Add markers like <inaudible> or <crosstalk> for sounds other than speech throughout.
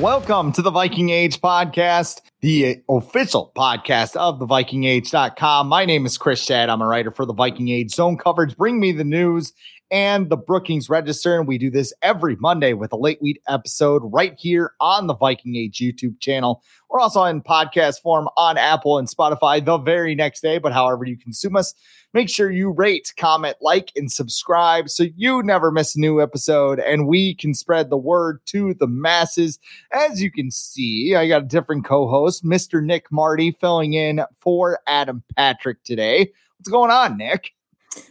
Welcome to the Viking Age podcast, the official podcast of the vikingage.com. My name is Chris Schad. I'm a writer for the Viking Age Zone Coverage. Bring me the news and the Brookings Register. And we do this every Monday with a late week episode right here on the Viking Age YouTube channel. We're also in podcast form on Apple and Spotify the very next day, but however you consume us, Make sure you rate, comment, like, and subscribe so you never miss a new episode and we can spread the word to the masses. As you can see, I got a different co host, Mr. Nick Marty, filling in for Adam Patrick today. What's going on, Nick?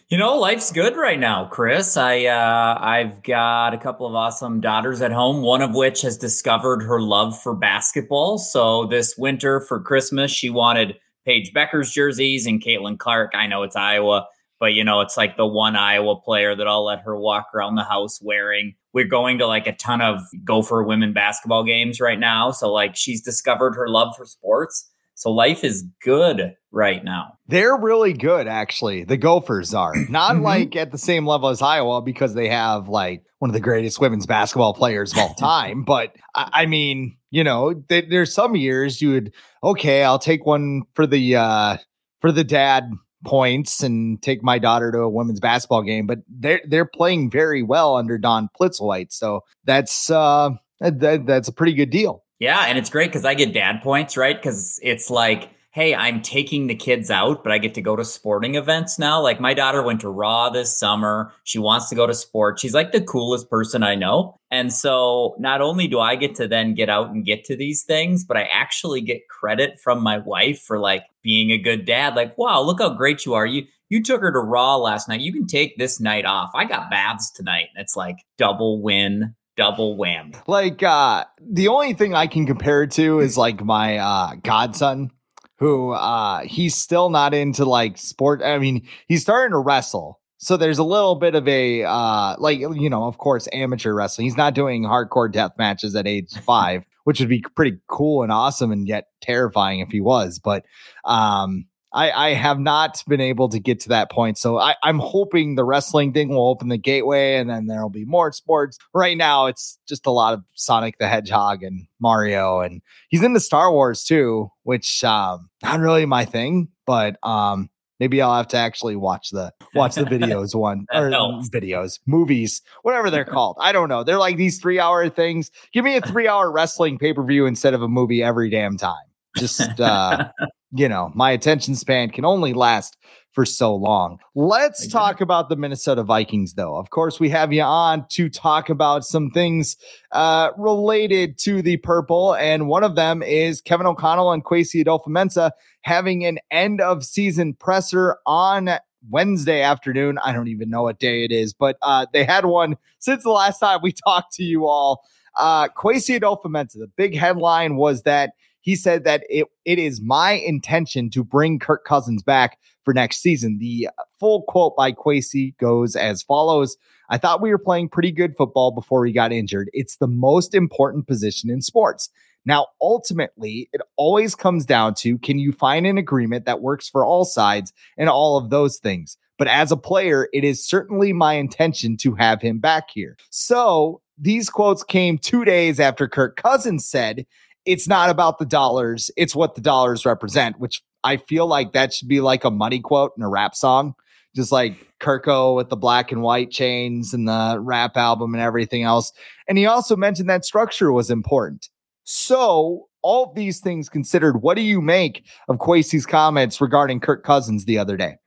You know, life's good right now, Chris. I uh, I've got a couple of awesome daughters at home. One of which has discovered her love for basketball. So this winter for Christmas, she wanted Paige Bueckers jerseys and Caitlin Clark. I know it's Iowa, but you know, it's like the one Iowa player that I'll let her walk around the house wearing. We're going to like a ton of Gopher women basketball games right now. So like she's discovered her love for sports. So life is good right now. They're really good, actually. The Gophers are <clears throat> not mm-hmm. like at the same level as Iowa because they have like one of the greatest women's basketball players of all <laughs> time. but I, I mean, you know, th- there's some years you would okay, I'll take one for the uh for the dad points and take my daughter to a women's basketball game. But they're they're playing very well under Dawn Plitzuweit, so that's uh that, that's a pretty good deal. Yeah, and it's great because I get dad points, right? Because it's like hey, I'm taking the kids out, but I get to go to sporting events now. Like my daughter went to Raw this summer. She wants to go to sport. She's like the coolest person I know. And so not only do I get to then get out and get to these things, but I actually get credit from my wife for like being a good dad. Like, wow, look how great you are. You you took her to Raw last night. You can take this night off. I got baths tonight. It's like double win double whammy. Like uh the only thing I can compare it to is like my uh godson who uh he's still not into like sport. I mean, he's starting to wrestle. So there's a little bit of a uh like you know, of course, amateur wrestling. He's not doing hardcore death matches at age <laughs> five, which would be pretty cool and awesome and yet terrifying if he was. But um I, I have not been able to get to that point. So I, I'm hoping the wrestling thing will open the gateway and then there'll be more sports. Right now, it's just a lot of Sonic the Hedgehog and Mario. And he's into Star Wars too, which um not really my thing, but um maybe I'll have to actually watch the watch the <laughs> videos one or helps. videos, movies, whatever they're called. I don't know. They're like these three hour things. Give me a three hour wrestling pay per view instead of a movie every damn time. Just uh you know, my attention span can only last for so long. Let's exactly. talk about the Minnesota Vikings, though. Of course, we have you on to talk about some things uh, related to the purple, and one of them is Kevin O'Connell and Kwesi Adofo-Mensah having an end of season presser on Wednesday afternoon. I don't even know what day it is, but uh, they had one since the last time we <laughs> talked to you all. Uh, Kwesi Adofo-Mensah, the big headline was that he said that it, it is my intention to bring Kirk Cousins back for next season. The full quote by Kwesi goes as follows I thought we were playing pretty good football before we got injured. It's the most important position in sports. Now, ultimately, it always comes down to can you find an agreement that works for all sides and all of those things. But as a player, it is certainly my intention to have him back here. So these quotes came two days after Kirk Cousins said it's not about the dollars, it's what the dollars represent, which I feel like that should be like a money quote in a rap song. Just like Kirko with the black and white chains and the rap album and everything else. And he also mentioned that structure was important. So, all these things considered, what do you make of Kwesi's comments regarding Kirk Cousins the other day?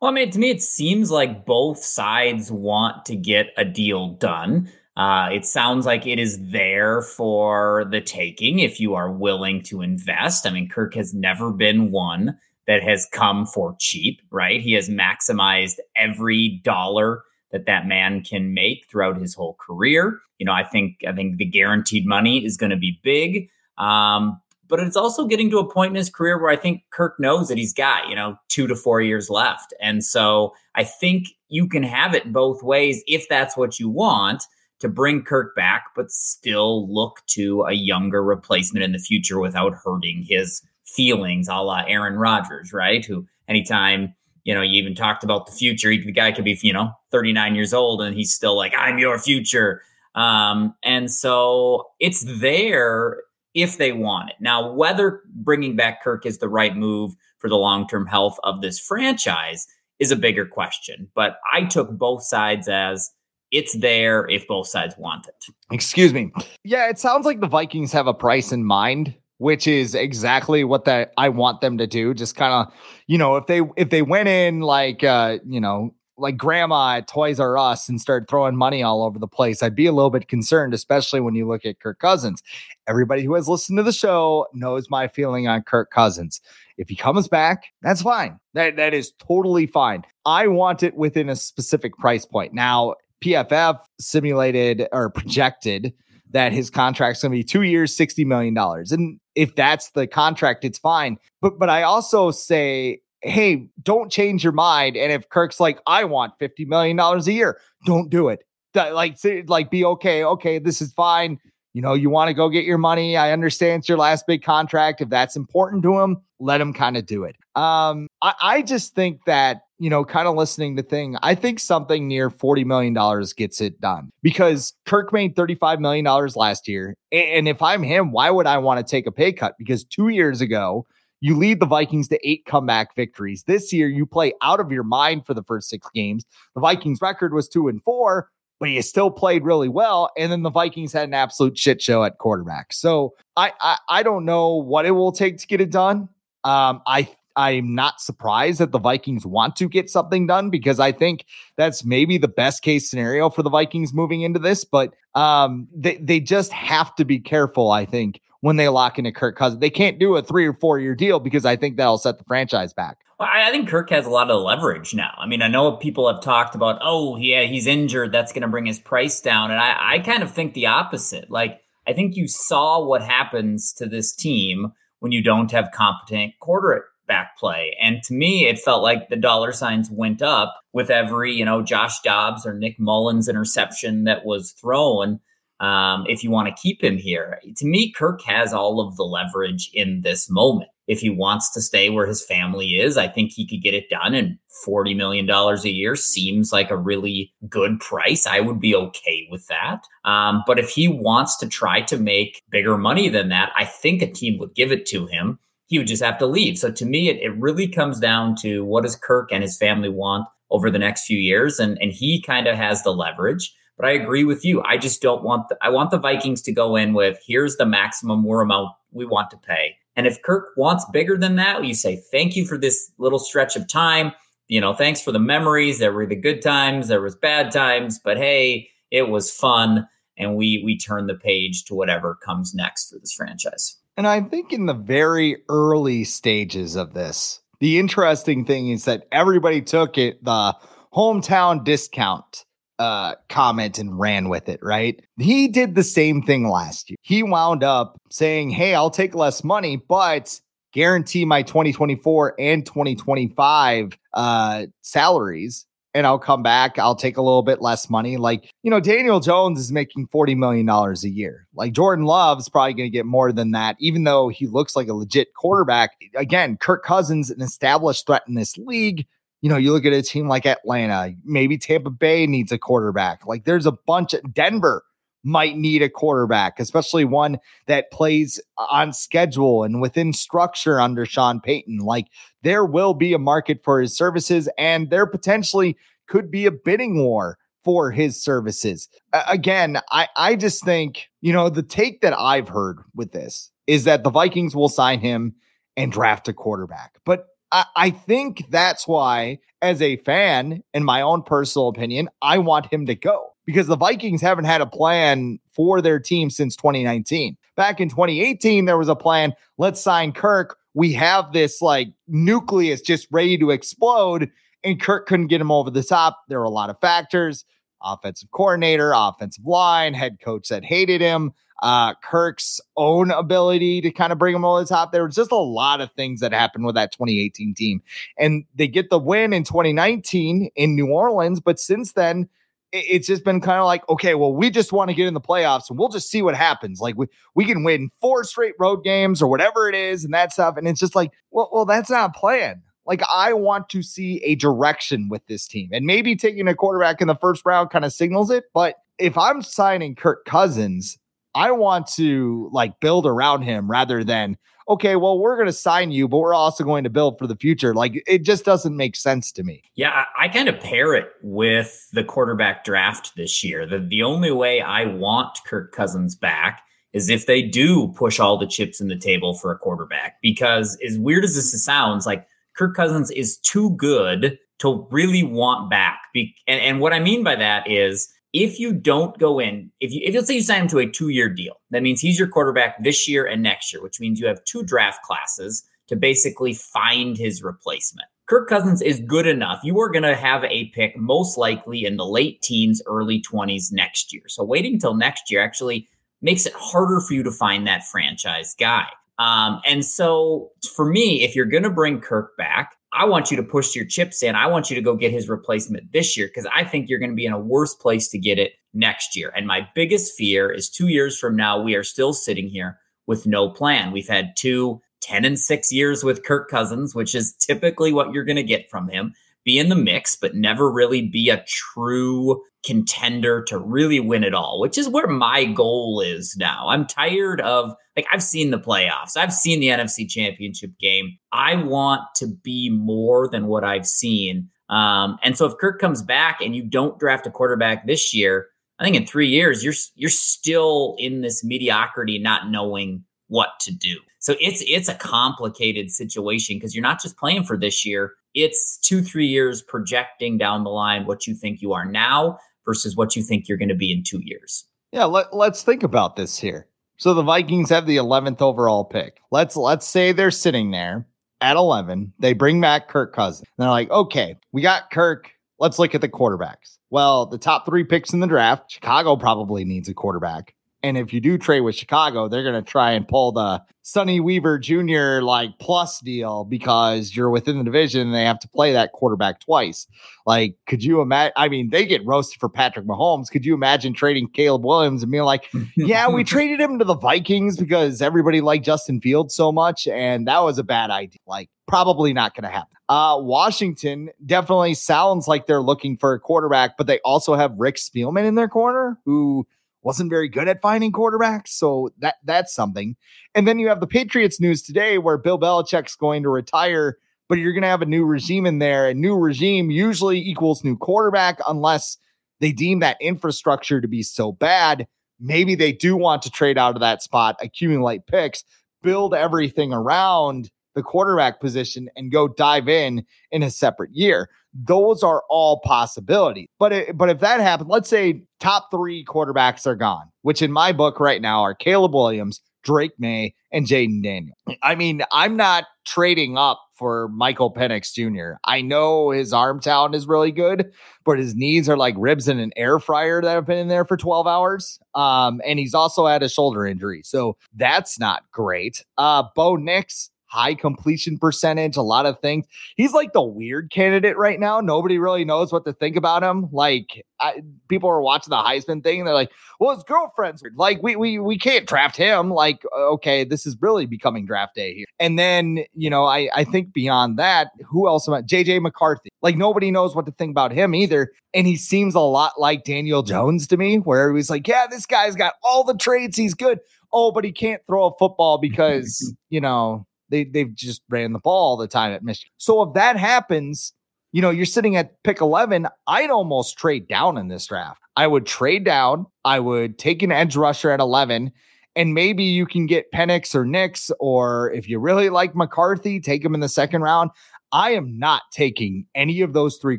Well, I mean, to me, it seems like both sides want to get a deal done. Uh, it sounds like it is there for the taking if you are willing to invest. I mean, Kirk has never been one that has come for cheap, right? He has maximized every dollar that that man can make throughout his whole career. You know, I think I think the guaranteed money is going to be big. Um, but it's also getting to a point in his career where I think Kirk knows that he's got, you know, two to four years left. And so I think you can have it both ways if that's what you want to bring Kirk back, but still look to a younger replacement in the future without hurting his feelings, a la Aaron Rodgers, right? Who anytime, you know, you even talked about the future, the guy could be, you know, 39 years old and he's still like, I'm your future. Um, and so it's there if they want it. Now, whether bringing back Kirk is the right move for the long term health of this franchise is a bigger question. But I took both sides as it's there if both sides want it. Excuse me. Yeah, it sounds like the Vikings have a price in mind, which is exactly what that I want them to do. Just kind of, you know, if they if they went in like uh, you know, like grandma at Toys R Us and started throwing money all over the place, I'd be a little bit concerned, especially when you look at Kirk Cousins. Everybody who has listened to the show knows my feeling on Kirk Cousins. If he comes back, that's fine. That that is totally fine. I want it within a specific price point. Now, PFF simulated or projected that his contract's going to be two years, $60 million. And if that's the contract, it's fine. But, but I also say, hey, don't change your mind. And if Kirk's like, I want $50 million a year, don't do it. Like, like be okay. Okay, this is fine. You know, you want to go get your money. I understand it's your last big contract. If that's important to him, let him kind of do it. Um, I, I just think that you know, kind of listening to thing, I think something near $40 million gets it done because Kirk made $35 million last year. And if I'm him, why would I want to take a pay cut? Because two years ago, you lead the Vikings to eight comeback victories. This year, you play out of your mind for the first six games. The Vikings record was two and four, but he still played really well. And then the Vikings had an absolute shit show at quarterback. So I I, I don't know what it will take to get it done. Um, I I'm not surprised that the Vikings want to get something done because I think that's maybe the best case scenario for the Vikings moving into this. But um, they they just have to be careful. I think when they lock into Kirk Cousins, they can't do a three or four year deal because I think that'll set the franchise back. Well, I think Kirk has a lot of leverage now. I mean, I know people have talked about, oh, yeah, he's injured. That's going to bring his price down. And I, I kind of think the opposite. Like, I think you saw what happens to this team when you don't have competent quarterback play. And to me, it felt like the dollar signs went up with every, you know, Josh Dobbs or Nick Mullens interception that was thrown. Um, if you want to keep him here, to me, Kirk has all of the leverage in this moment. If he wants to stay where his family is, I think he could get it done. And $40 million a year seems like a really good price. I would be okay with that. Um, but if he wants to try to make bigger money than that, I think a team would give it to him he would just have to leave. So to me, it, it really comes down to what does Kirk and his family want over the next few years, and and he kind of has the leverage. But I agree with you. I just don't want the, I want the Vikings to go in with here's the maximum we're amount we want to pay. And if Kirk wants bigger than that, you say thank you for this little stretch of time. You know, thanks for the memories. There were the good times, there was bad times, but hey, it was fun, and we we turn the page to whatever comes next for this franchise. And I think in the very early stages of this, the interesting thing is that everybody took it the hometown discount uh, comment and ran with it, right? He did the same thing last year. He wound up saying, Hey, I'll take less money, but guarantee my 2024 and 2025 uh, salaries and I'll come back. I'll take a little bit less money. Like, you know, Daniel Jones is making $40 million a year. Like, Jordan Love's probably going to get more than that, even though he looks like a legit quarterback. Again, Kirk Cousins, an established threat in this league. You know, you look at a team like Atlanta, maybe Tampa Bay needs a quarterback. Like, there's a bunch of Denver might need a quarterback, especially one that plays on schedule and within structure under Sean Payton. Like there will be a market for his services, and there potentially could be a bidding war for his services. Uh, again, I, I just think, you know, the take that I've heard with this is that the Vikings will sign him and draft a quarterback. But I, think that's why, as a fan, in my own personal opinion, I want him to go because the Vikings haven't had a plan for their team since 2019. Back in 2018, there was a plan. Let's sign Kirk. We have this like nucleus just ready to explode and Kirk couldn't get him over the top. There were a lot of factors offensive coordinator, offensive line, head coach that hated him, uh, Kirk's own ability to kind of bring him over the top. There was just a lot of things that happened with that 2018 team. And they get the win in 2019 in New Orleans. But since then, it's just been kind of like, okay, well, we just want to get in the playoffs and we'll just see what happens. Like we we can win four straight road games or whatever it is and that stuff. And it's just like, well, well, that's not a plan. Like, I want to see a direction with this team. And maybe taking a quarterback in the first round kind of signals it. But if I'm signing Kirk Cousins, I want to like build around him rather than, okay, well, we're going to sign you, but we're also going to build for the future. Like, it just doesn't make sense to me. Yeah, I, I kind of pair it with the quarterback draft this year. The, the only way I want Kirk Cousins back is if they do push all the chips in the table for a quarterback. Because as weird as this sounds, like Kirk Cousins is too good to really want back. Be- and, and what I mean by that is if you don't go in, if you if let's say you sign him to a two-year deal, that means he's your quarterback this year and next year, which means you have two draft classes to basically find his replacement. Kirk Cousins is good enough. You are going to have a pick most likely in the late teens, early 20s next year. So waiting until next year actually makes it harder for you to find that franchise guy. Um, and so for me, if you're going to bring Kirk back, I want you to push your chips in. I want you to go get his replacement this year because I think you're going to be in a worse place to get it next year. And my biggest fear is two years from now, we are still sitting here with no plan. We've had two 10 and six years with Kirk Cousins, which is typically what you're going to get from him be in the mix, but never really be a true contender to really win it all, which is where my goal is now. I'm tired of, like, I've seen the playoffs, I've seen the NFC championship game. I want to be more than what I've seen. Um, and so if Kirk comes back and you don't draft a quarterback this year, I think in three years you're you're still in this mediocrity, not knowing what to do. So it's it's a complicated situation because you're not just playing for this year, it's two, three years projecting down the line what you think you are now versus what you think you're going to be in two years. Yeah, let, let's think about this here. So the Vikings have the 11th overall pick. Let's let's say they're sitting there at 11. They bring back Kirk Cousins. And they're like, "Okay, we got Kirk. Let's look at the quarterbacks." Well, the top 3 picks in the draft, Chicago probably needs a quarterback. And if you do trade with Chicago, they're going to try and pull the Sonny Weaver Jr. like plus deal because you're within the division and they have to play that quarterback twice. Like, could you imagine? I mean, they get roasted for Patrick Mahomes. Could you imagine trading Caleb Williams and being like, <laughs> yeah, we traded him to the Vikings because everybody liked Justin Fields so much and that was a bad idea? Like, probably not going to happen. Uh, Washington definitely sounds like they're looking for a quarterback, but they also have Rick Spielman in their corner who wasn't very good at finding quarterbacks. So that that's something. And then you have the Patriots news today where Bill Belichick's going to retire, but you're going to have a new regime in there. And new regime usually equals new quarterback unless they deem that infrastructure to be so bad. Maybe they do want to trade out of that spot, accumulate picks, build everything around the quarterback position and go dive in in a separate year. Those are all possibilities. But it, but if that happened, let's say top three quarterbacks are gone, which in my book right now are Caleb Williams, Drake Maye, and Jayden Daniel. I mean, I'm not trading up for Michael Penix Jr. I know his arm talent is really good, but his knees are like ribs in an air fryer that have been in there for 12 hours. Um, and he's also had a shoulder injury. So that's not great. Uh, Bo Nix, high completion percentage, a lot of things. He's like the weird candidate right now. Nobody really knows what to think about him. Like I, people are watching the Heisman thing and they're like, "Well, his girlfriend's like we we we can't draft him." Like, okay, this is really becoming draft day here. And then you know, I I think beyond that, who else? Am I? JJ McCarthy. Like nobody knows what to think about him either. And he seems a lot like Daniel Jones to me, where he's like, "Yeah, this guy's got all the traits. He's good." Oh, but he can't throw a football because <laughs> you know they they've just ran the ball all the time at Michigan. So if that happens, you know, you're sitting at pick 11, I'd almost trade down in this draft. I would trade down. I would take an edge rusher at 11 and maybe you can get Penix or Nix or if you really like McCarthy, take him in the second round. I am not taking any of those three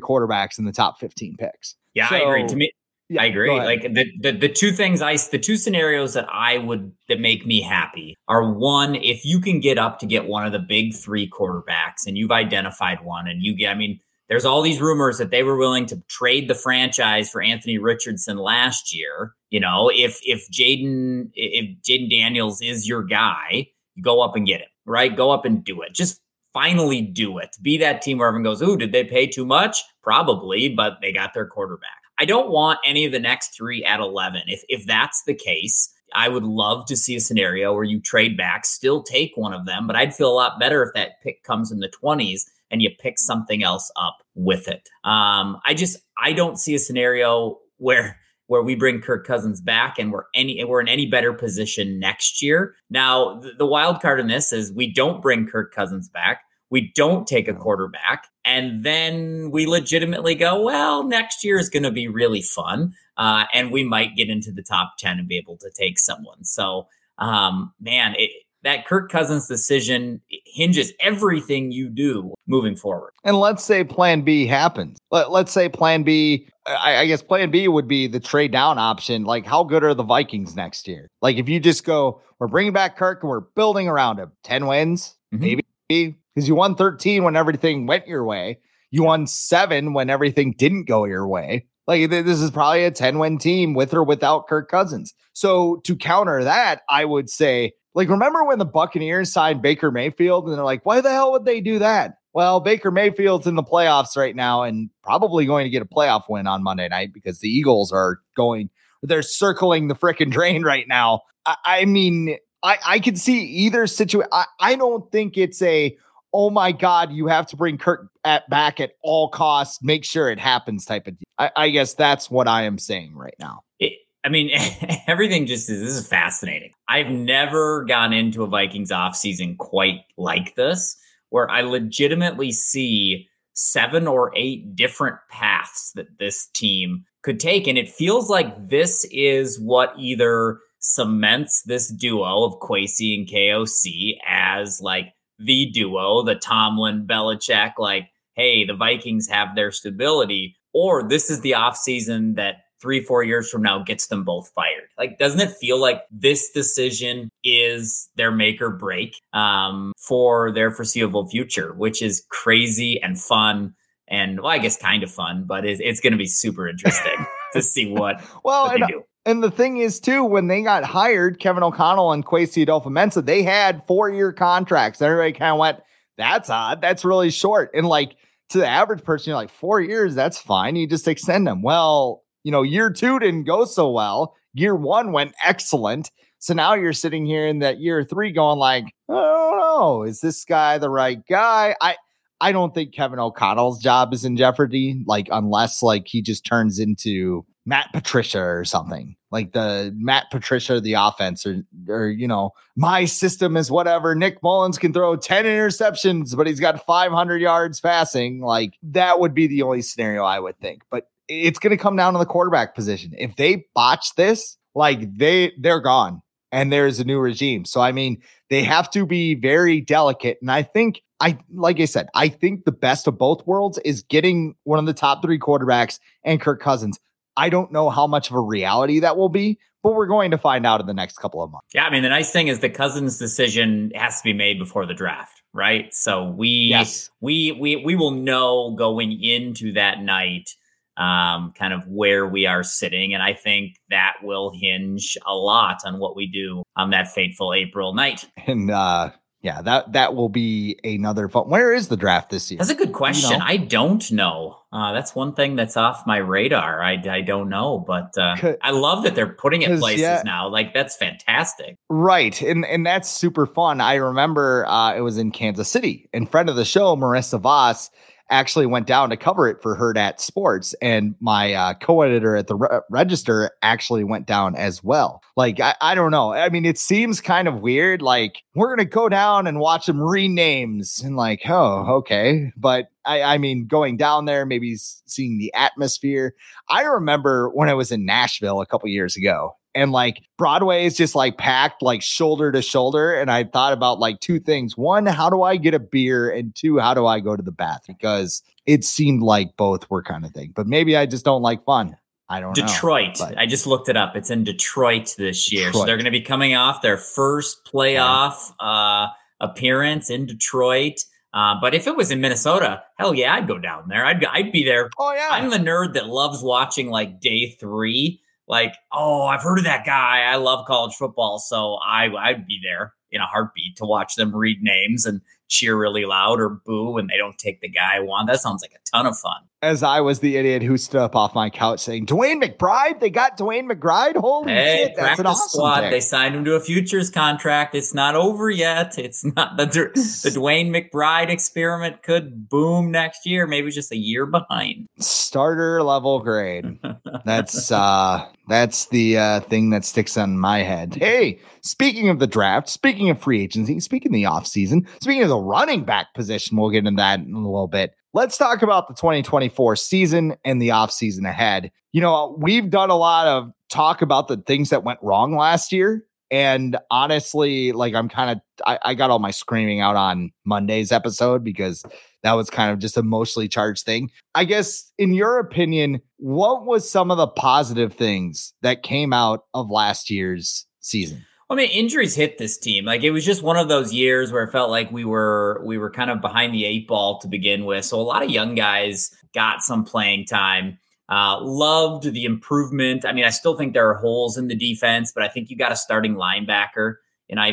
quarterbacks in the top 15 picks. Yeah, so, I agree. To me, yeah, I agree. Like the, the the two things I the two scenarios that I would that make me happy are one if you can get up to get one of the big three quarterbacks and you've identified one and you get I mean there's all these rumors that they were willing to trade the franchise for Anthony Richardson last year. You know, if if Jaden if Jayden Daniels is your guy, go up and get him. Right, go up and do it. Just finally do it. Be that team where everyone goes, "Ooh, did they pay too much?" Probably, but they got their quarterback. I don't want any of the next three at 11. If, if that's the case, I would love to see a scenario where you trade back, still take one of them, but I'd feel a lot better if that pick comes in the 20s and you pick something else up with it. Um, I just I don't see a scenario where where we bring Kirk Cousins back and we're any we're in any better position next year. Now the, the wild card in this is we don't bring Kirk Cousins back. We don't take a quarterback. And then we legitimately go, well, next year is going to be really fun. Uh, and we might get into the top 10 and be able to take someone. So, um, man, it, that Kirk Cousins decision hinges everything you do moving forward. And let's say plan B happens. Let, us say plan B, I, I, guess plan B would be the trade down option. Like, how good are the Vikings next year? Like, if you just go, we're bringing back Kirk and we're building around him, 10 wins, mm-hmm. maybe because you won 13 when everything went your way. You won seven when everything didn't go your way. Like this is probably a 10 win team with or without Kirk Cousins. So to counter that, I would say, like, remember when the Buccaneers signed Baker Mayfield and they're like, why the hell would they do that? Well, Baker Mayfield's in the playoffs right now and probably going to get a playoff win on Monday night because the Eagles are going, they're circling the freaking drain right now. I, I mean, I, I can see either situation. I, I don't think it's a, oh my God, you have to bring Kirk at back at all costs, make sure it happens type of. I, I guess that's what I am saying right now. It, I mean, <laughs> everything just is this is fascinating. I've never gone into a Vikings offseason quite like this, where I legitimately see seven or eight different paths that this team could take. And it feels like this is what either cements this duo of Kwesi and KOC as like the duo, the Tomlin Belichick, like, hey, the Vikings have their stability, or this is the offseason that three, four years from now gets them both fired. Like, doesn't it feel like this decision is their make or break um, for their foreseeable future, which is crazy and fun and well, I guess kind of fun, but it's, it's going to be super interesting <laughs> to see what, well, what they do. And the thing is, too, when they got hired, Kevin O'Connell and Kwesi Adofo-Mensah, they had four year contracts. Everybody kind of went, that's odd. That's really short. And like to the average person, you're like, four years, that's fine. You just extend them. Well, you know, year two didn't go so well. Year one went excellent. So now you're sitting here in that year three going like, I don't know, is this guy the right guy? I I don't think Kevin O'Connell's job is in jeopardy, like unless like he just turns into Matt Patricia or something like the Matt Patricia, the offense, or, or, you know, my system is whatever. Nick Mullens can throw 10 interceptions, but he's got 500 yards passing. Like that would be the only scenario I would think. But it's going to come down to the quarterback position. If they botch this, like they they're gone and there's a new regime. So I mean, they have to be very delicate. And I think I like I said, I think the best of both worlds is getting one of the top three quarterbacks and Kirk Cousins. I don't know how much of a reality that will be, but we're going to find out in the next couple of months. Yeah, I mean, the nice thing is the Cousins decision has to be made before the draft, right? So we yes. we we we will know going into that night um, kind of where we are sitting. And I think that will hinge a lot on what we do on that fateful April night. And uh, yeah, that that will be another fun. Where is the draft this year? That's a good question. You know? I don't know. Uh, that's one thing that's off my radar. I, I don't know, but uh, I love that they're putting it places yeah, now. Like that's fantastic. Right, and and that's super fun. I remember uh, it was in Kansas City. In front of the show, Marissa Voss actually went down to cover it for Hurrdat Sports, and my uh, co-editor at the Re- Register actually went down as well. Like I, I don't know. I mean, it seems kind of weird. Like we're gonna go down and watch them renames, and like, oh, okay. But I, I mean, going down there, maybe seeing the atmosphere. I remember when I was in Nashville a couple years ago, and like Broadway is just like packed like shoulder to shoulder. And I thought about like two things. One, how do I get a beer? And two, how do I go to the bath? Because it seemed like both were kind of thing. But maybe I just don't like fun. I don't Detroit. know. I just looked it up. It's in Detroit this year. Detroit. So they're going to be coming off their first playoff uh, appearance in Detroit. Uh, but if it was in Minnesota, hell yeah, I'd go down there. I'd I'd be there. Oh yeah, I'm the nerd that loves watching like day three like, oh, I've heard of that guy. I love college football, so I I'd be there in a heartbeat to watch them read names and cheer really loud or boo when they don't take the guy I want. That sounds like a ton of fun as I was the idiot who stood up off my couch saying, DeWayne McBride, they got DeWayne McBride. Holy hey, shit, that's an awesome squad. They signed him to a futures contract. It's not over yet. It's not the the <laughs> DeWayne McBride experiment could boom next year. Maybe just a year behind. Starter level grade. <laughs> That's uh that's the uh, thing that sticks on my head. Hey, speaking of the draft, speaking of free agency, speaking of the offseason, speaking of the running back position, we'll get into that in a little bit. Let's talk about the 2024 season and the offseason ahead. You know, we've done a lot of talk about the things that went wrong last year. And honestly, like I'm kind of, I, I, got all my screaming out on Monday's episode because that was kind of just a mostly charged thing. I guess, in your opinion, what was some of the positive things that came out of last year's season? I mean, injuries hit this team. Like it was just one of those years where it felt like we were we were kind of behind the eight ball to begin with. So a lot of young guys got some playing time. Uh, loved the improvement. I mean, I still think there are holes in the defense, but I think you got a starting linebacker and I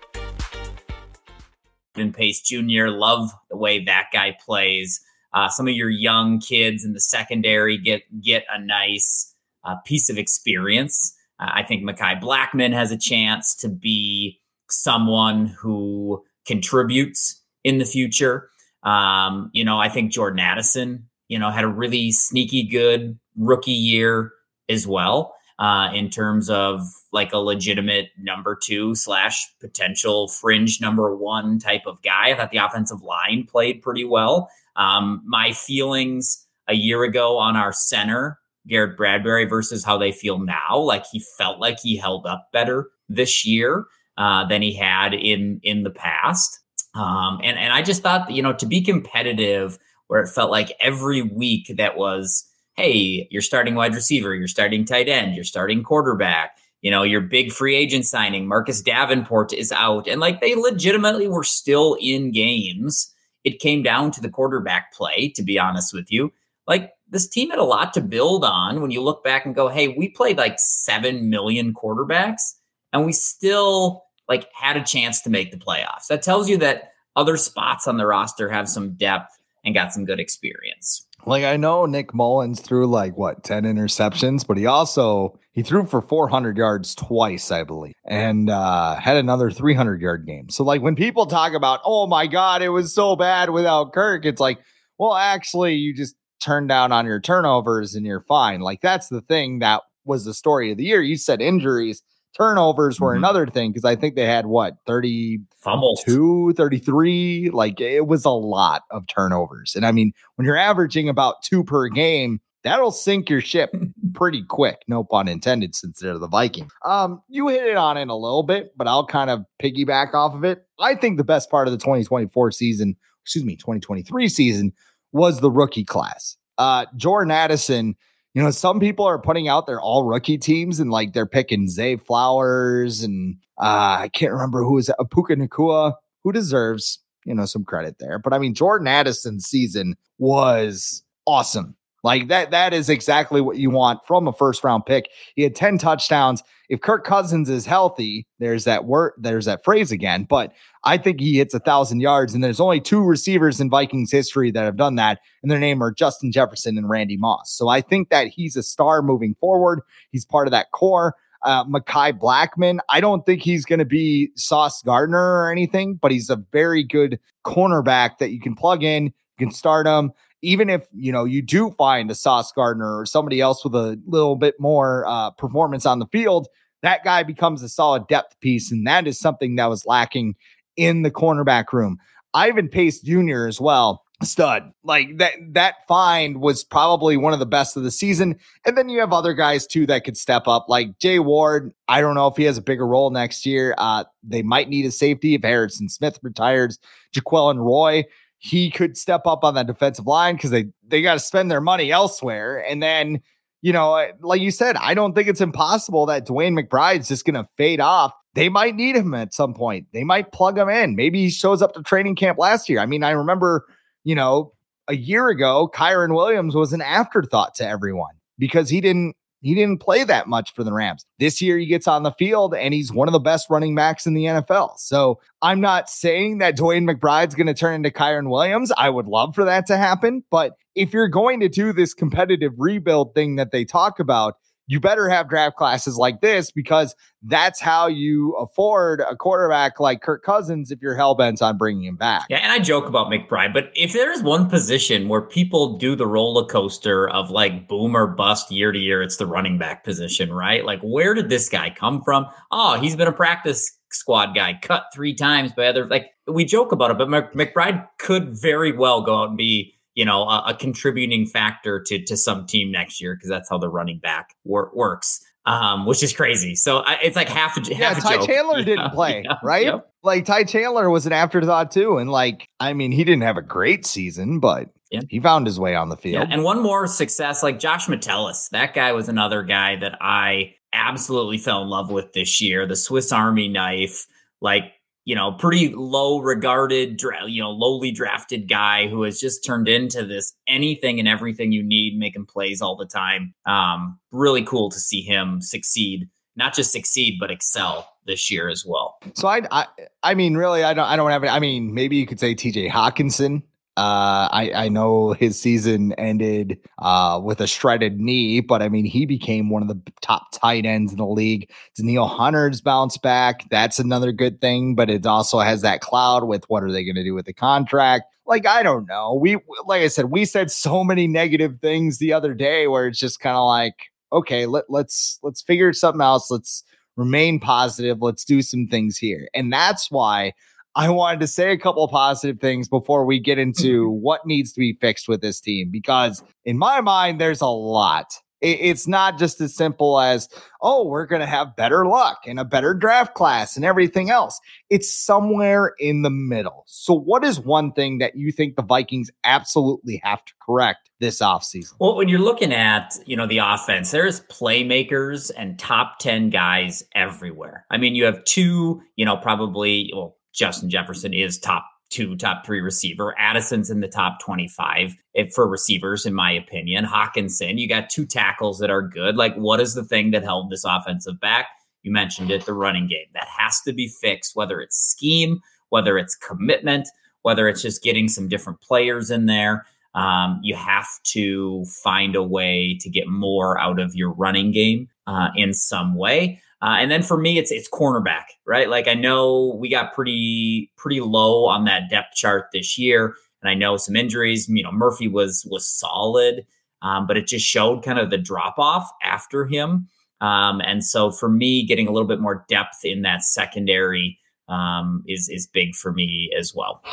Pace Jr. Love the way that guy plays. Uh, some of your young kids in the secondary get get a nice uh, piece of experience. Uh, I think Mekhi Blackmon has a chance to be someone who contributes in the future. Um, you know, I think Jordan Addison, you know, had a really sneaky good rookie year as well uh, in terms of like a legitimate number two slash potential fringe number one type of guy. I thought the offensive line played pretty well. Um, my feelings a year ago on our center, Garrett Bradbury, versus how they feel now, like he felt like he held up better this year uh, than he had in in the past. Um, and and I just thought, you know, to be competitive, where it felt like every week that was hey, you're starting wide receiver, you're starting tight end, you're starting quarterback. You know, your big free agent signing, Marcus Davenport is out. And like they legitimately were still in games. It came down to the quarterback play, to be honest with you. Like this team had a lot to build on when you look back and go, hey, we played like 7 million quarterbacks and we still like had a chance to make the playoffs. That tells you that other spots on the roster have some depth and got some good experience. Like I know Nick Mullens threw like what 10 interceptions, but he also he threw for 400 yards twice, I believe, and uh, had another 300 yard game. So like when people talk about, oh my god, it was so bad without Kirk, it's like, well, actually, you just turn down on your turnovers and you're fine. Like that's the thing that was the story of the year. You said injuries turnovers were mm-hmm. another thing because I think they had what 32, Fumbles. 33. Like it was a lot of turnovers. And I mean, when you're averaging about two per game, that'll sink your ship <laughs> pretty quick. No pun intended, since they're the Vikings. Um, you hit it on it a little bit, but I'll kind of piggyback off of it. I think the best part of the 2024 season, excuse me, 2023 season was the rookie class. Uh, Jordan Addison you know, some people are putting out their all rookie teams and like they're picking Zay Flowers and uh, I can't remember who is a Puka Nacua, who deserves, you know, some credit there. But I mean, Jordan Addison's season was awesome. Like that, that is exactly what you want from a first round pick. He had 10 touchdowns. If Kirk Cousins is healthy, there's that word, there's that phrase again. But I think he hits a thousand yards, and there's only two receivers in Vikings history that have done that, and their name are Justin Jefferson and Randy Moss. So I think that he's a star moving forward. He's part of that core. Uh, Mekhi Blackmon, I don't think he's going to be Sauce Gardner or anything, but he's a very good cornerback that you can plug in. You can start him even if you know you do find a Sauce Gardner or somebody else with a little bit more uh, performance on the field, that guy becomes a solid depth piece, and that is something that was lacking in the cornerback room. Ivan Pace Jr. as well, stud. Like that that find was probably one of the best of the season. And then you have other guys too that could step up, like Jay Ward. I don't know if he has a bigger role next year. Uh, they might need a safety if Harrison Smith retires. Jaquelin Roy he could step up on that defensive line because they they got to spend their money elsewhere. And then, you know, like you said, I don't think it's impossible that DeWayne McBride's just going to fade off. They might need him at some point. They might plug him in. Maybe he shows up to training camp last year. I mean, I remember, you know, a year ago, Kyren Williams was an afterthought to everyone because he didn't he didn't play that much for the Rams. This year, he gets on the field and he's one of the best running backs in the NFL. So I'm not saying that DeWayne McBride's going to turn into Kyren Williams. I would love for that to happen. But if you're going to do this competitive rebuild thing that they talk about, you better have draft classes like this because that's how you afford a quarterback like Kirk Cousins if you're hell bent on bringing him back. Yeah, and I joke about McBride, but if there's one position where people do the roller coaster of like boom or bust year to year, it's the running back position, right? Like, where did this guy come from? Oh, he's been a practice squad guy, cut three times by other. Like, we joke about it, but McBride could very well go out and be you know, a, a, contributing factor to to some team next year because that's how the running back wor- works. Um, which is crazy. So I, it's like half a half yeah. A Ty joke. Taylor <laughs> yeah, didn't play, yeah, right? Like Ty Taylor was an afterthought too, and like I mean, he didn't have a great season, but he found his way on the field. and one more success, like Josh Metellus, that guy was another guy that I absolutely fell in love with this year. The Swiss Army knife, like you know, pretty low regarded, you know, lowly drafted guy who has just turned into this anything and everything you need, making plays all the time. Um, really cool to see him succeed, not just succeed, but excel this year as well. So I, I, I mean, really, I don't, I don't have. I mean, maybe you could say T.J. Hockenson uh, I, I know his season ended uh, with a shredded knee, but I mean, he became one of the top tight ends in the league. Danielle Hunter's bounce back. That's another good thing, but it also has that cloud with what are they going to do with the contract? Like, I don't know. We, like I said, we said so many negative things the other day where it's just kind of like, okay, let, let's, let's figure something else. Let's remain positive. Let's do some things here. And that's why I wanted to say a couple of positive things before we get into mm-hmm. what needs to be fixed with this team, because in my mind, there's a lot. It's not just as simple as, oh, we're going to have better luck and a better draft class and everything else. It's somewhere in the middle. So, what is one thing that you think the Vikings absolutely have to correct this offseason? Well, when you're looking at, you know, the offense, there's playmakers and top 10 guys everywhere. I mean, you have two, you know, probably, well, Justin Jefferson is top two, top three receiver. Addison's in the top 25 if, for receivers, in my opinion. Hockenson, you got two tackles that are good. Like, what is the thing that held this offensive back? You mentioned it, the running game. That has to be fixed, whether it's scheme, whether it's commitment, whether it's just getting some different players in there. Um, you have to find a way to get more out of your running game uh, in some way. Uh, and then for me, it's it's cornerback, right? Like I know we got pretty pretty low on that depth chart this year, and I know some injuries. You know, Murphy was was solid, um, but it just showed kind of the drop off after him. Um, and so for me, getting a little bit more depth in that secondary um, is is big for me as well.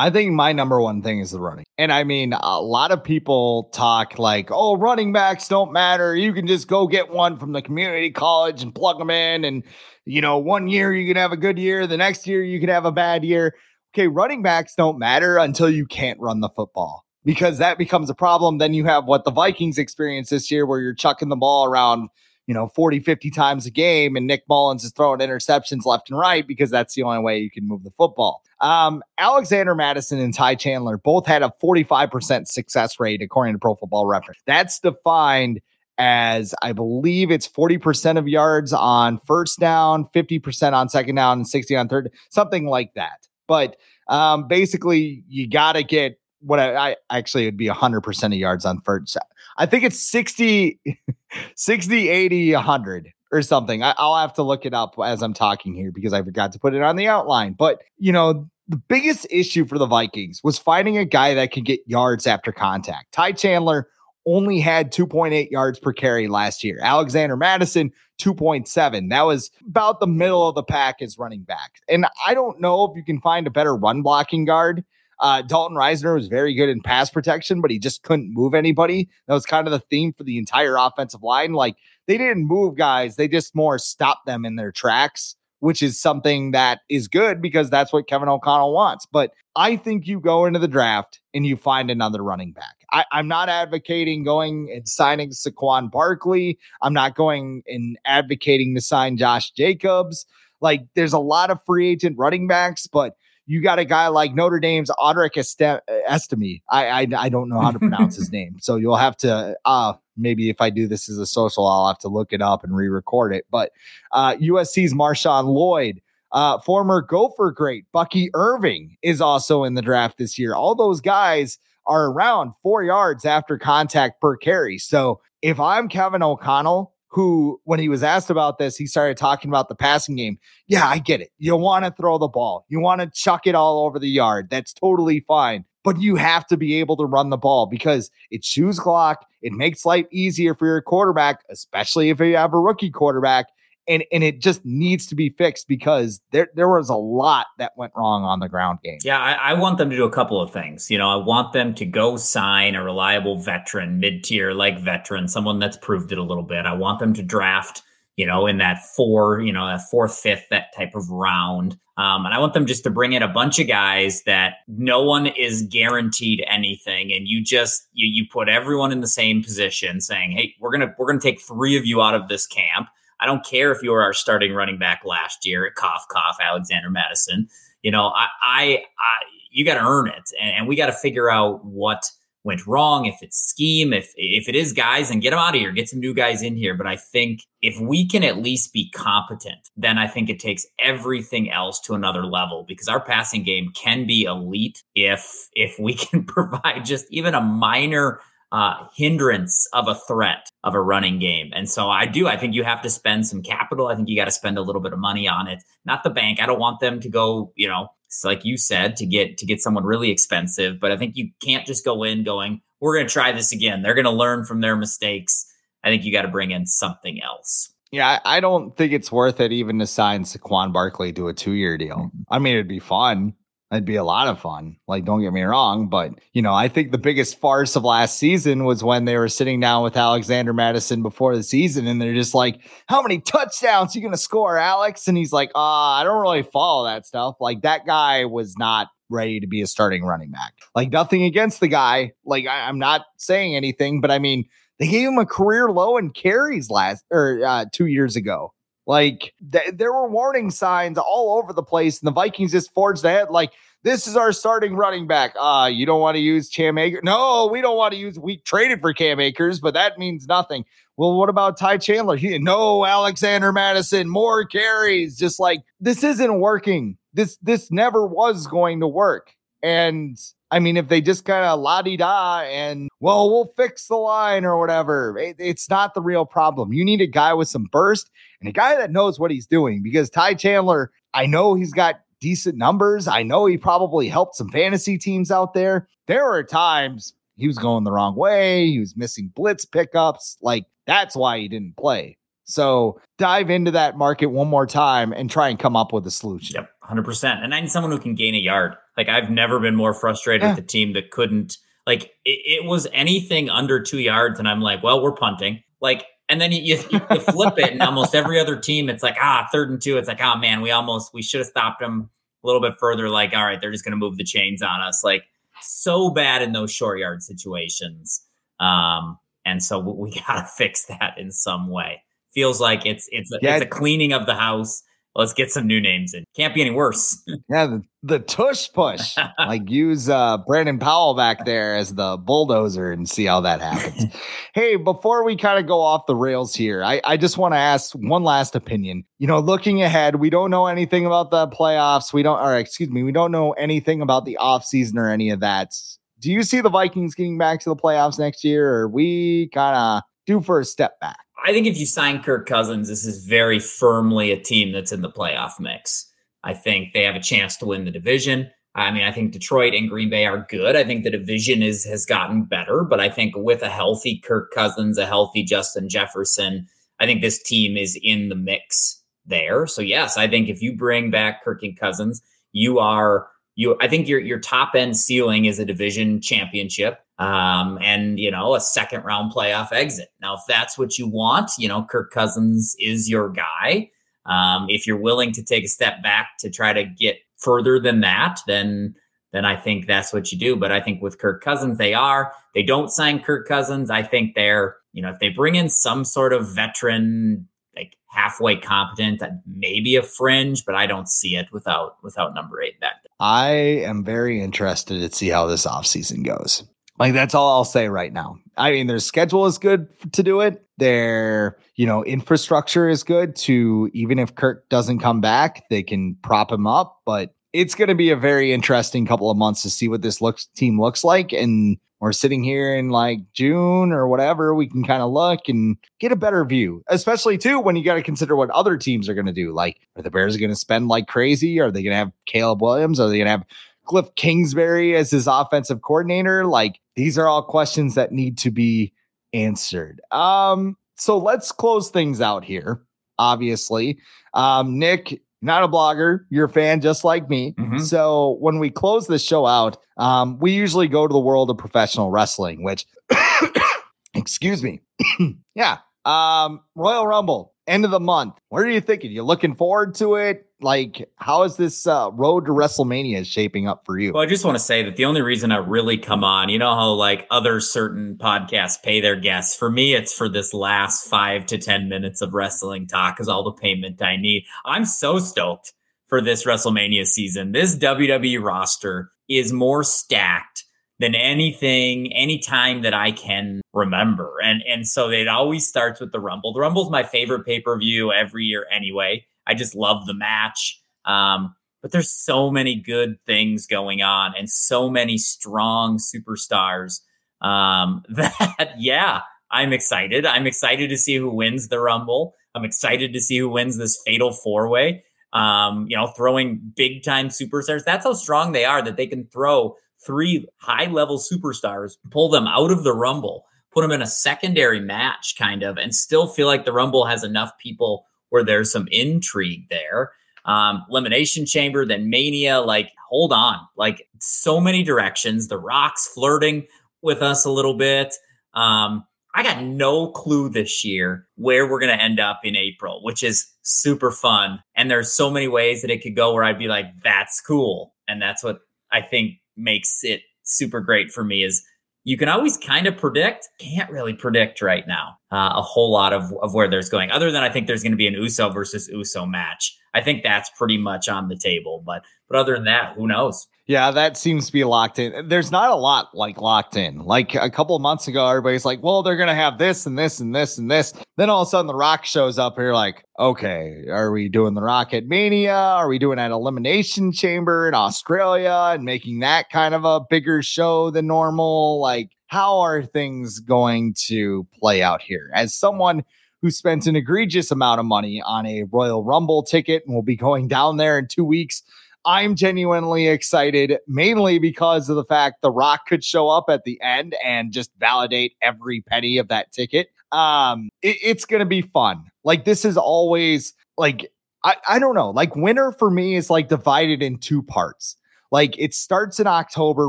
I think my number one thing is the running. And I mean, a lot of people talk like, oh, running backs don't matter. You can just go get one from the community college and plug them in. And, you know, one year you can have a good year, the next year you can have a bad year. Okay, running backs don't matter until you can't run the football because that becomes a problem. Then you have what the Vikings experienced this year where you're chucking the ball around you know, 40, 50 times a game, and Nick Mullens is throwing interceptions left and right because that's the only way you can move the football. Um, Alexander Mattison and Ty Chandler both had a 45% success rate according to Pro Football Reference. That's defined as I believe it's 40% of yards on first down, 50% on second down, and 60 on third, something like that. But um, basically, you got to get what I, I, actually it'd be 100% of yards on first. Uh, I think it's 60, <laughs> 60, 80, 100 or something. I, I'll have to look it up as I'm talking here because I forgot to put it on the outline. But, you know, the biggest issue for the Vikings was finding a guy that could get yards after contact. Ty Chandler only had 2.8 yards per carry last year. Alexander Mattison, 2.7. That was about the middle of the pack as running back. And I don't know if you can find a better run blocking guard uh, Dalton Risner was very good in pass protection, but he just couldn't move anybody. That was kind of the theme for the entire offensive line. Like they didn't move guys, they just more stopped them in their tracks, which is something that is good because that's what Kevin O'Connell wants. But I think you go into the draft and you find another running back. I, am not advocating going and signing Saquon Barkley. I'm not going and advocating to sign Josh Jacobs. Like there's a lot of free agent running backs, but you got a guy like Notre Dame's Audric Estime. I, I, I don't know how to pronounce his <laughs> name, so you'll have to. Uh, maybe if I do this as a social, I'll have to look it up and re-record it. But uh, USC's Marshawn Lloyd, uh, former Gopher great Bucky Irving is also in the draft this year. All those guys are around four yards after contact per carry. So if I'm Kevin O'Connell, who, when he was asked about this, he started talking about the passing game. Yeah, I get it. You want to throw the ball, you want to chuck it all over the yard. That's totally fine. But you have to be able to run the ball because it chews clock. It makes life easier for your quarterback, especially if you have a rookie quarterback and and it just needs to be fixed because there there was a lot that went wrong on the ground game. Yeah, I, I, want them to do a couple of things. You know, I want them to go sign a reliable veteran, mid tier like veteran, someone that's proved it a little bit. I want them to draft. You know, in that four, you know, that fourth, fifth, that type of round. Um, and I want them just to bring in a bunch of guys that no one is guaranteed anything. And you just, you, you put everyone in the same position saying, Hey, we're going to, we're going to take three of you out of this camp I don't care if you were our starting running back last year, at cough, cough, Alexander Mattison. You know, I, I, I you got to earn it, and, and we got to figure out what went wrong. If it's scheme, if if it is guys, and get them out of here, get some new guys in here. But I think if we can at least be competent, then I think it takes everything else to another level because our passing game can be elite if if we <laughs> can provide just even a minor uh, hindrance of a threat of a running game. And so I do. I think you have to spend some capital. I think you got to spend a little bit of money on it. Not the bank. I don't want them to go, you know, like you said, to get to get someone really expensive. But I think you can't just go in going, we're going to try this again. They're going to learn from their mistakes. I think you got to bring in something else. Yeah, I don't think it's worth it even to sign Saquon Barkley to a two year deal. Mm-hmm. I mean, it'd be fun. It'd be a lot of fun. Like, don't get me wrong, but you know, I think the biggest farce of last season was when they were sitting down with Alexander Mattison before the season, and they're just like, "How many touchdowns you gonna score, Alex?" And he's like, "Ah, I don't really follow that stuff." Like that guy was not ready to be a starting running back. Like nothing against the guy. Like I, am not saying anything, but I mean, they gave him a career low in carries last or uh, two years ago. Like th- there were warning signs all over the place, and the Vikings just forged ahead. Like this is our starting running back. Uh, you don't want to use Cam Akers? No, we don't want to use. We traded for Cam Akers, but that means nothing. Well, what about Ty Chandler? He, no, Alexander Mattison, more carries. Just like this isn't working. This this never was going to work. And I mean, if they just kind of la di da and, well, we'll fix the line or whatever, it, it's not the real problem. You need a guy with some burst and a guy that knows what he's doing because Ty Chandler, I know he's got decent numbers. I know he probably helped some fantasy teams out there. There were times he was going the wrong way, he was missing blitz pickups. Like, that's why he didn't play. So dive into that market one more time and try and come up with a solution. Yep, 100%. And I need someone who can gain a yard. Like I've never been more frustrated yeah. with the team that couldn't like it, it, was anything under 2 yards and I'm like, well, we're punting. Like and then you, you, you <laughs> flip it and almost every other team it's like, ah, third and 2, it's like, oh man, we almost we should have stopped them a little bit further like, all right, they're just going to move the chains on us. Like so bad in those short yard situations. Um and so we <laughs> got to fix that in some way feels like it's it's a, yeah. it's a cleaning of the house. Let's get some new names in. Can't be any worse. <laughs> yeah, the, the tush push. like use uh, Brandon Powell back there as the bulldozer and see how that happens. <laughs> hey, before we kind of go off the rails here, I, I just want to ask one last opinion. You know, looking ahead, we don't know anything about the playoffs. We don't, or excuse me, we don't know anything about the offseason or any of that. Do you see the Vikings getting back to the playoffs next year, or we kind of due for a step back? I think if you sign Kirk Cousins, this is very firmly a team that's in the playoff mix. I think they have a chance to win the division. I mean, I think Detroit and Green Bay are good. I think the division is has gotten better, but I think with a healthy Kirk Cousins, a healthy Justin Jefferson, I think this team is in the mix there. So yes, I think if you bring back Kirk and Cousins, you are you I think your your top end ceiling is a division championship um, and you know a second round playoff exit. Now, if that's what you want, you know Kirk Cousins is your guy. Um, if you're willing to take a step back to try to get further than that, then then I think that's what you do. But I think with Kirk Cousins, they are. They don't sign Kirk Cousins. I think they're you know if they bring in some sort of veteran like halfway competent, maybe a fringe, but I don't see it without without number eight back there. I am very interested to see how this offseason goes. Like that's all I'll say right now. I mean, their schedule is good to do it. Their, you know, infrastructure is good to even if Kirk doesn't come back, they can prop him up. But it's going to be a very interesting couple of months to see what this looks team looks like. And we're sitting here in like June or whatever, we can kind of look and get a better view, especially too when you got to consider what other teams are going to do. Like, are the Bears going to spend like crazy? Are they going to have Caleb Williams? Are they going to have Cliff Kingsbury as his offensive coordinator? Like these are all questions that need to be answered. Um, so let's close things out here. Obviously, um, Nick, not a blogger, you're a fan just like me. Mm-hmm. So when we close this show out, um, we usually go to the world of professional wrestling, which, <coughs> excuse me, <coughs> yeah, um, Royal Rumble end of the month. What are you thinking? You looking forward to it? Like, how is this uh, road to WrestleMania shaping up for you? Well, I just want to say that the only reason I really come on, you know how like other certain podcasts pay their guests. For me, it's for this last five to 10 minutes of wrestling talk is all the payment I need. I'm so stoked for this WrestleMania season. This WWE roster is more stacked than anything, any time that I can remember. And and so it always starts with the Rumble. The Rumble's my favorite pay per view every year anyway. I just love the match. Um, but there's so many good things going on and so many strong superstars um, <laughs> that yeah, I'm excited. I'm excited to see who wins the Rumble. I'm excited to see who wins this fatal four way. Um, you know, throwing big time superstars. That's how strong they are that they can throw three high level superstars, pull them out of the Rumble, put them in a secondary match, kind of, and still feel like the Rumble has enough people where there's some intrigue there. Um, Elimination Chamber, then Mania. Like, hold on. Like, so many directions. The Rock's flirting with us a little bit. Um, I got no clue this year where we're going to end up in April, which is super fun. And there's so many ways that it could go where I'd be like, that's cool. And that's what I think makes it super great for me is you can always kind of predict, can't really predict right now. uh, a whole lot of, of where there's going. Other than I think there's going to be an Uso versus Uso match. I think that's pretty much on the table. But but other than that, who knows? Yeah, that seems to be locked in. There's not a lot like locked in. Like a couple of months ago, everybody's like, well, they're going to have this and this and this and this. Then all of a sudden, The Rock shows up. And you're like, okay, are we doing The Rocket Mania? Are we doing an Elimination Chamber in Australia and making that kind of a bigger show than normal? Like, how are things going to play out here? As someone who spent an egregious amount of money on a Royal Rumble ticket and will be going down there in two weeks I'm genuinely excited, mainly because of the fact The Rock could show up at the end and just validate every penny of that ticket. Um, it, it's going to be fun. Like, this is always like, I, I don't know, like, winter for me is like divided in two parts. Like it starts in October,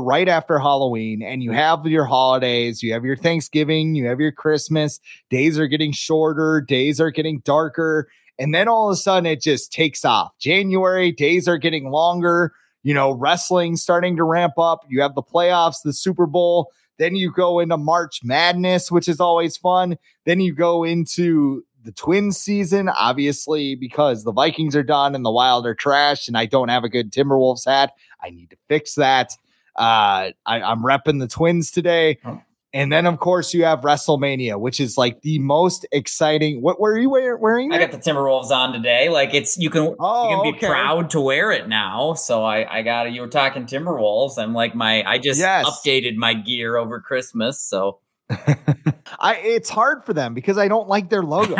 right after Halloween, and you have your holidays, you have your Thanksgiving, you have your Christmas. Days are getting shorter, days are getting darker. And then all of a sudden it just takes off. January, days are getting longer. You know, wrestling starting to ramp up. You have the playoffs, the Super Bowl. Then you go into March Madness, which is always fun. Then you go into the Twins season, obviously, because the Vikings are done and the Wild are trash, and I don't have a good Timberwolves hat. I need to fix that. Uh, I, am repping the Twins today. Oh. And then, of course, you have WrestleMania, which is like the most exciting. What were you wearing? I got the Timberwolves on today. Like it's you can oh, you can be okay. proud to wear it now. So I I got you were talking Timberwolves. I'm like my I just yes. updated my gear over Christmas. So I it's hard for them because I don't like their logo.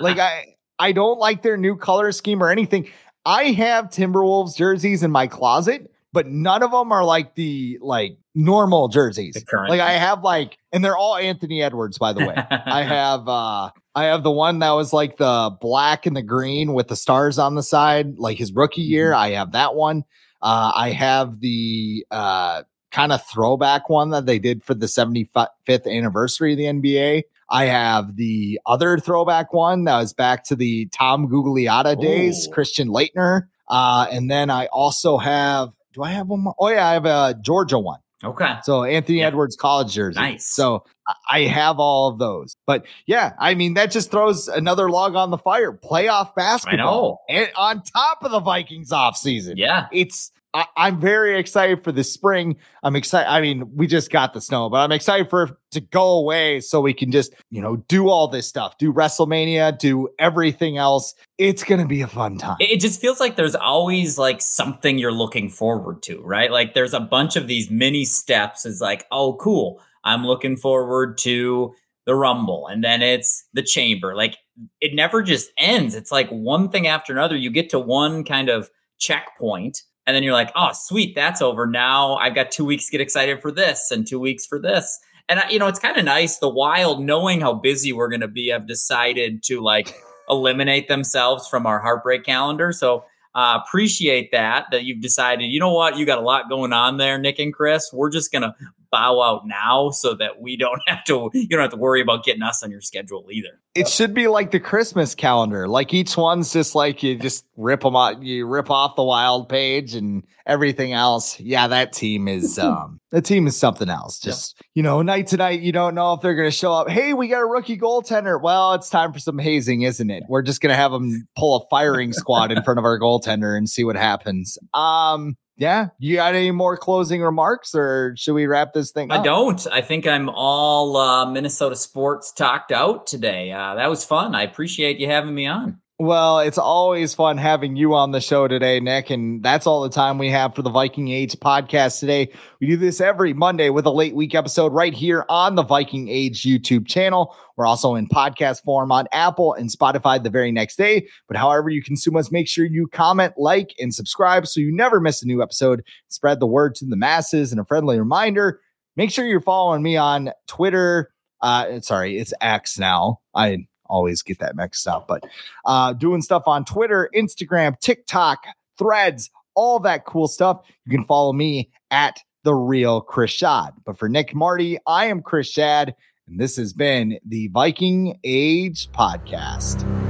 like <laughs> I I don't like their new color scheme or anything. I have Timberwolves jerseys in my closet but none of them are like the like normal jerseys. Like I have like, and they're all Anthony Edwards, by the way. I <laughs> have uh I have the one that was like the black and the green with the stars on the side, like his rookie year. Mm-hmm. I have that one. Uh I have the uh kind of throwback one that they did for the 75th anniversary of the NBA. I have the other throwback one that was back to the Tom Gugliotta days, Ooh. Christian Laettner. Uh, and then I also have do I have one more? Oh yeah, I have a Georgia one. Okay. So Anthony yeah. Edwards college jersey. Nice. So I have all of those. But yeah, I mean that just throws another log on the fire. Playoff basketball. I know. And on top of the Vikings off season. Yeah. It's I, am very excited for the spring. I'm excited. I mean, we just got the snow, but I'm excited for to go away so we can just, you know, do all this stuff, do WrestleMania, do everything else. It's going to be a fun time. It just feels like there's always like something you're looking forward to, right? Like there's a bunch of these mini steps. Is like, oh, cool. I'm looking forward to the Rumble, and then it's the Chamber. Like it never just ends. It's like one thing after another. You get to one kind of checkpoint and then you're like, oh, sweet, that's over. Now I've got two weeks to get excited for this and two weeks for this. And, I, you know, it's kind of nice. The Wild, knowing how busy we're going to be, have decided to like <laughs> eliminate themselves from our heartbreak calendar. So uh, appreciate that, that you've decided, you know what, you got a lot going on there, Nick and Chris. We're just going to bow out now so that we don't <laughs> have to you don't have to worry about getting us on your schedule either. It should be like the Christmas calendar. Like each one's just like you just rip them out, you rip off the wild page and everything else. Yeah, that team is <laughs> um the team is something else. Just yeah. you know, night to night, you don't know if they're gonna show up. Hey, we got a rookie goaltender. Well, it's time for some hazing, isn't it? We're just gonna have them pull a firing squad in front of our goaltender and see what happens. Um yeah, you got any more closing remarks, or should we wrap this thing? Up? I don't. I think I'm all uh, Minnesota sports talked out today. Uh, that was fun. I appreciate you having me on. Well, it's always fun having you on the show today, Nick. And that's all the time we have for the Viking Age podcast today. We do this every Monday with a late week episode right here on the Viking Age YouTube channel. We're also in podcast form on Apple and Spotify the very next day. But however you consume us, make sure you comment, like, and subscribe so you never miss a new episode. Spread the word to the masses. And a friendly reminder make sure you're following me on Twitter. Uh, sorry, it's X now. I always get that mixed up. But uh, doing stuff on Twitter, Instagram, TikTok, threads, all that cool stuff. You can follow me at the real Chris Schad. But for Nick Marty, I am Chris Schad, and this has been the Viking Age Podcast.